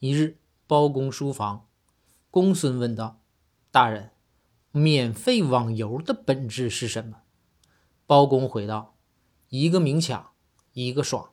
一日，包公书房，公孙问道：“大人，免费网游的本质是什么？”包公回道：“一个明抢，一个爽。”